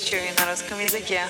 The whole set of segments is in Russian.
Пугачеве на русском языке.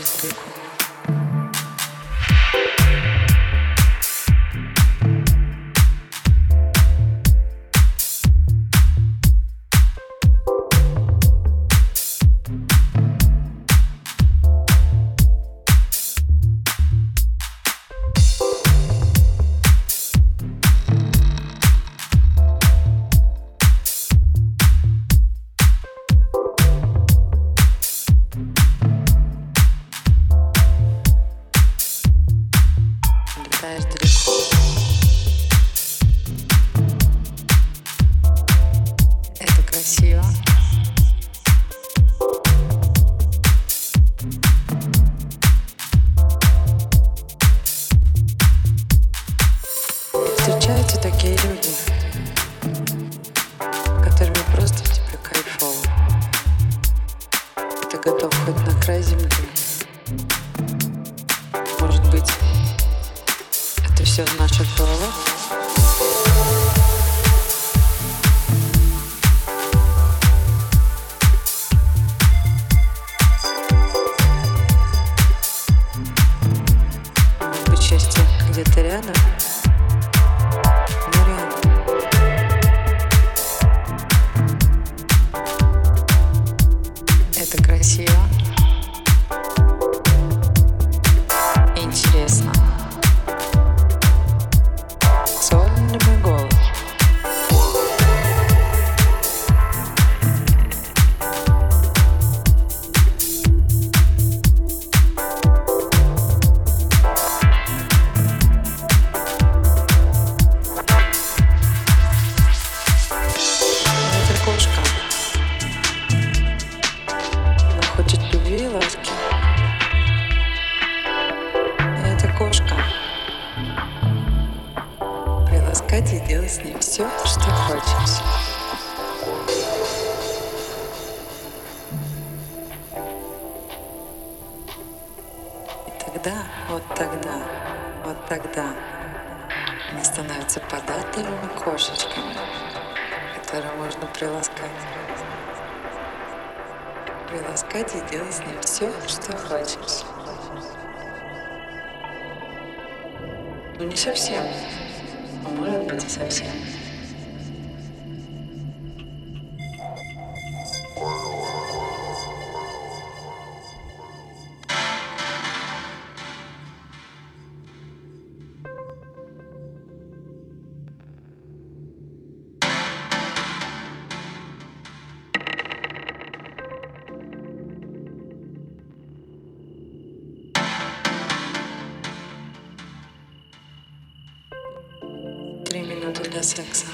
eyes big. Tá daquele lugar. statistics.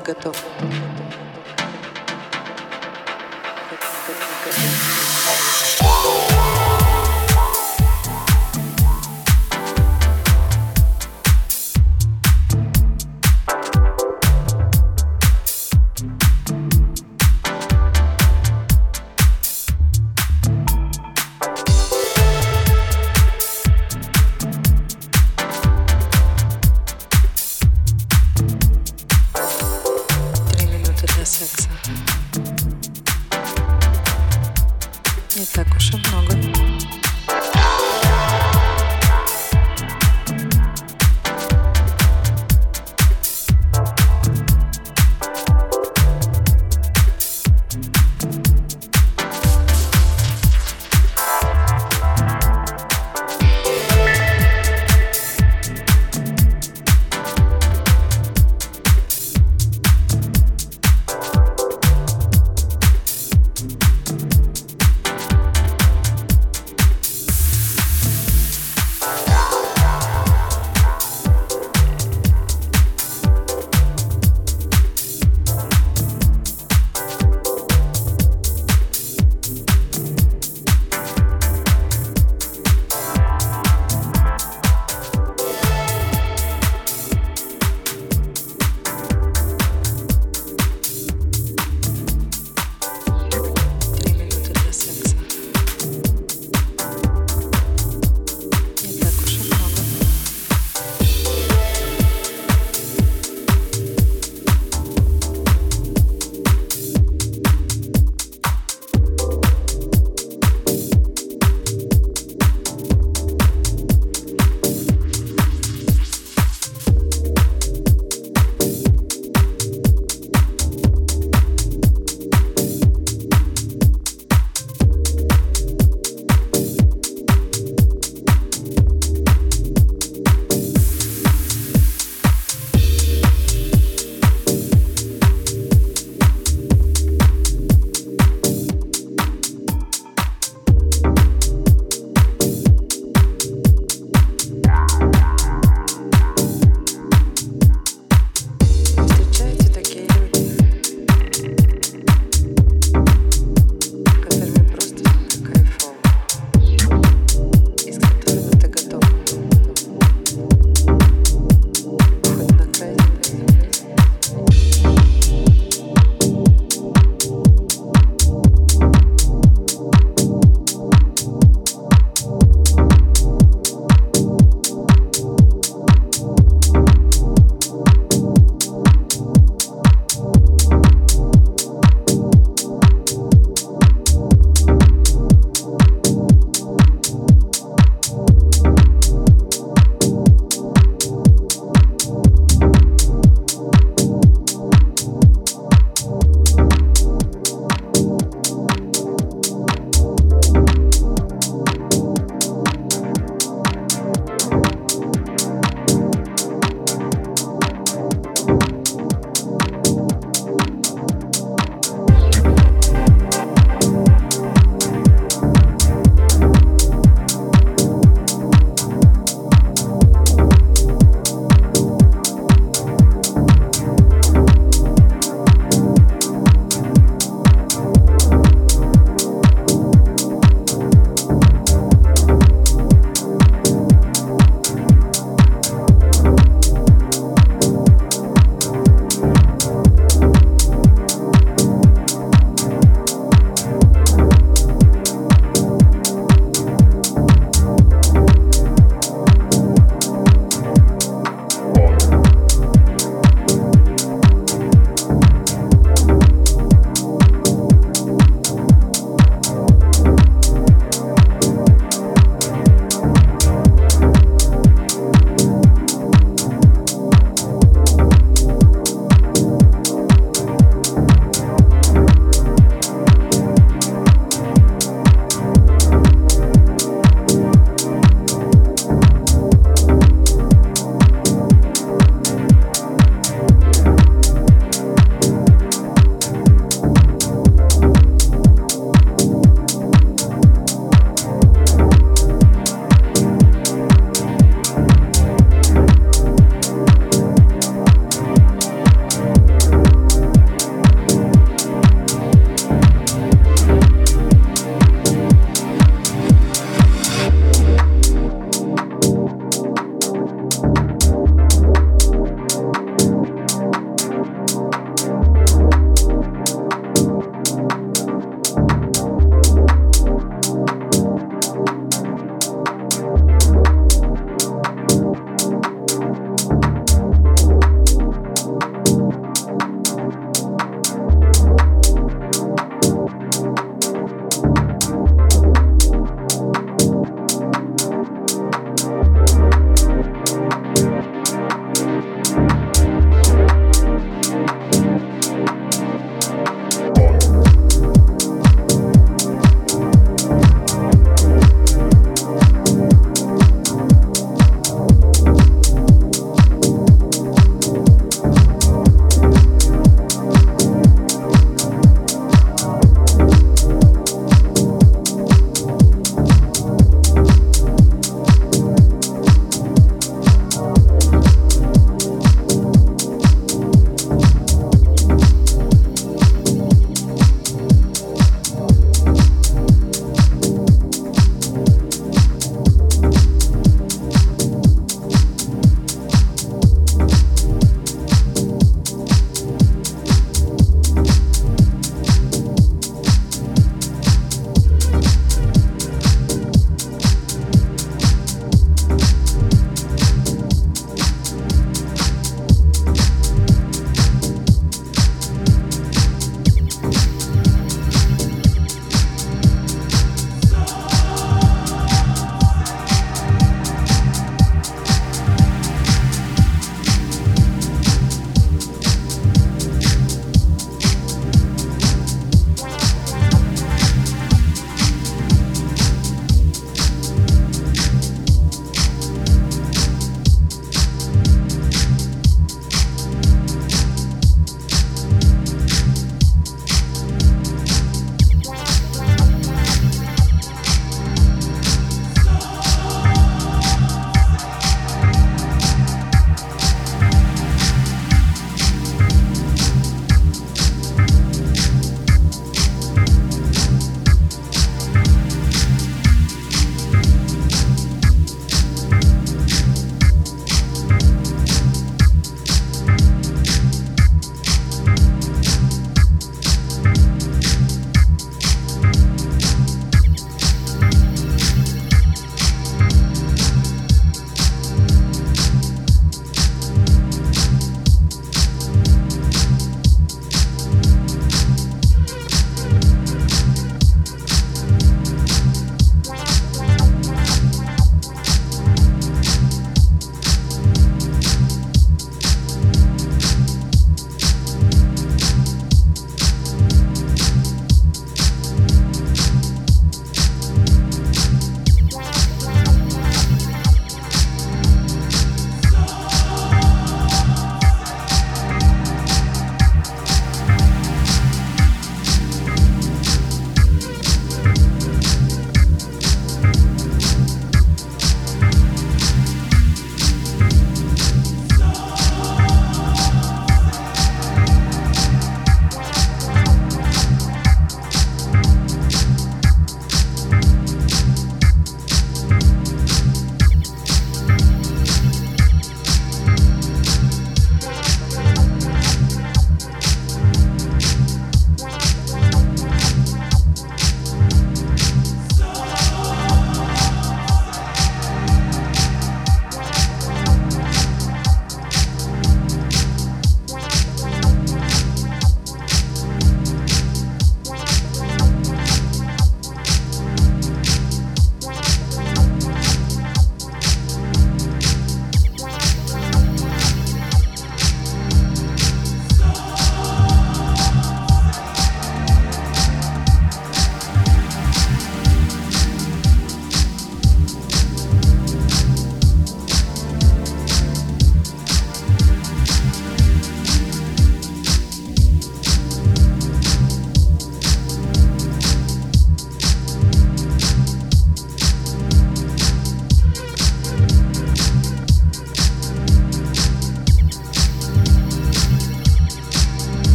готов. готов.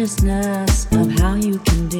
Consciousness of how you can deal